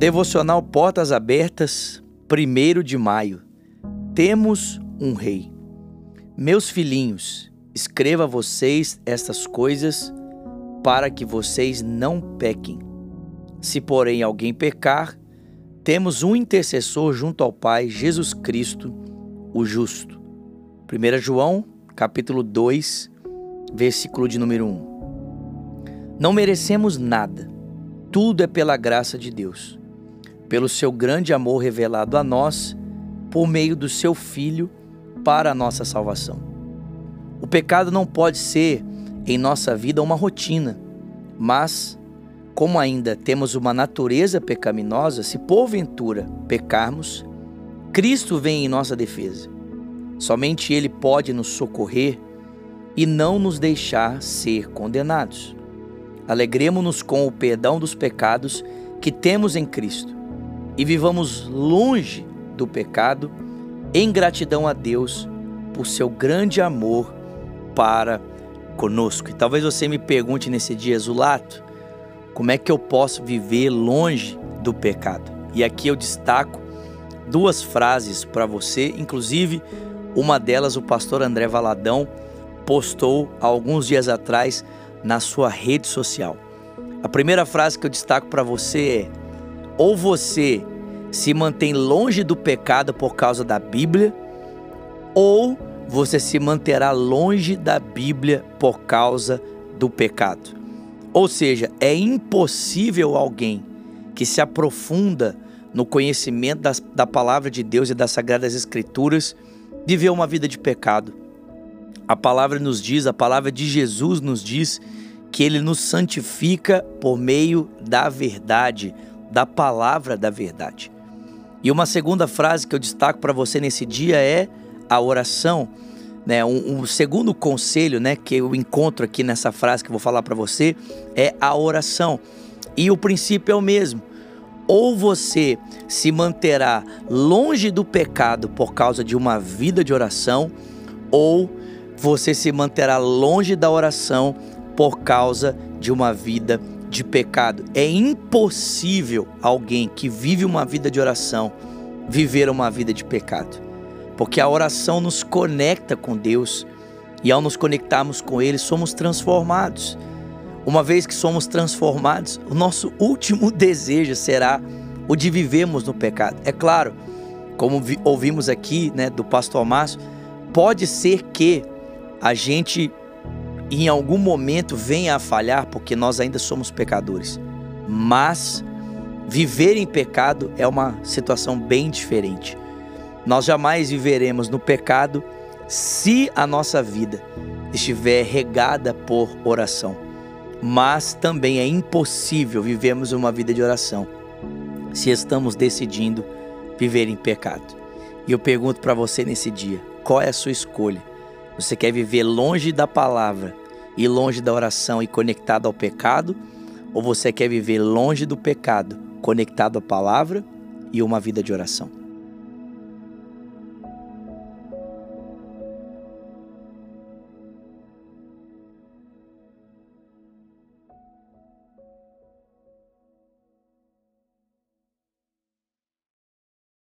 Devocional Portas Abertas, 1 de maio. Temos um rei. Meus filhinhos, escreva a vocês estas coisas para que vocês não pequem. Se, porém, alguém pecar, temos um intercessor junto ao Pai, Jesus Cristo, o justo. 1 João, capítulo 2, versículo de número 1. Não merecemos nada. Tudo é pela graça de Deus pelo seu grande amor revelado a nós por meio do seu Filho para a nossa salvação. O pecado não pode ser em nossa vida uma rotina, mas, como ainda temos uma natureza pecaminosa, se porventura pecarmos, Cristo vem em nossa defesa. Somente Ele pode nos socorrer e não nos deixar ser condenados. Alegremos-nos com o perdão dos pecados que temos em Cristo e vivamos longe do pecado, em gratidão a Deus por seu grande amor para conosco. E talvez você me pergunte nesse dia, Zulato, como é que eu posso viver longe do pecado? E aqui eu destaco duas frases para você, inclusive uma delas o pastor André Valadão postou há alguns dias atrás na sua rede social. A primeira frase que eu destaco para você é: ou você se mantém longe do pecado por causa da Bíblia, ou você se manterá longe da Bíblia por causa do pecado. Ou seja, é impossível alguém que se aprofunda no conhecimento das, da palavra de Deus e das sagradas Escrituras viver uma vida de pecado. A palavra nos diz, a palavra de Jesus nos diz que ele nos santifica por meio da verdade, da palavra da verdade. E uma segunda frase que eu destaco para você nesse dia é a oração. Né? Um, um, segundo conselho né, que eu encontro aqui nessa frase que eu vou falar para você é a oração. E o princípio é o mesmo. Ou você se manterá longe do pecado por causa de uma vida de oração, ou você se manterá longe da oração por causa de uma vida de pecado. É impossível alguém que vive uma vida de oração viver uma vida de pecado. Porque a oração nos conecta com Deus e ao nos conectarmos com Ele, somos transformados. Uma vez que somos transformados, o nosso último desejo será o de vivermos no pecado. É claro, como ouvimos aqui né, do pastor Márcio, pode ser que a gente em algum momento venha a falhar, porque nós ainda somos pecadores. Mas viver em pecado é uma situação bem diferente. Nós jamais viveremos no pecado se a nossa vida estiver regada por oração. Mas também é impossível vivermos uma vida de oração se estamos decidindo viver em pecado. E eu pergunto para você nesse dia: qual é a sua escolha? Você quer viver longe da palavra e longe da oração e conectado ao pecado? Ou você quer viver longe do pecado, conectado à palavra e uma vida de oração?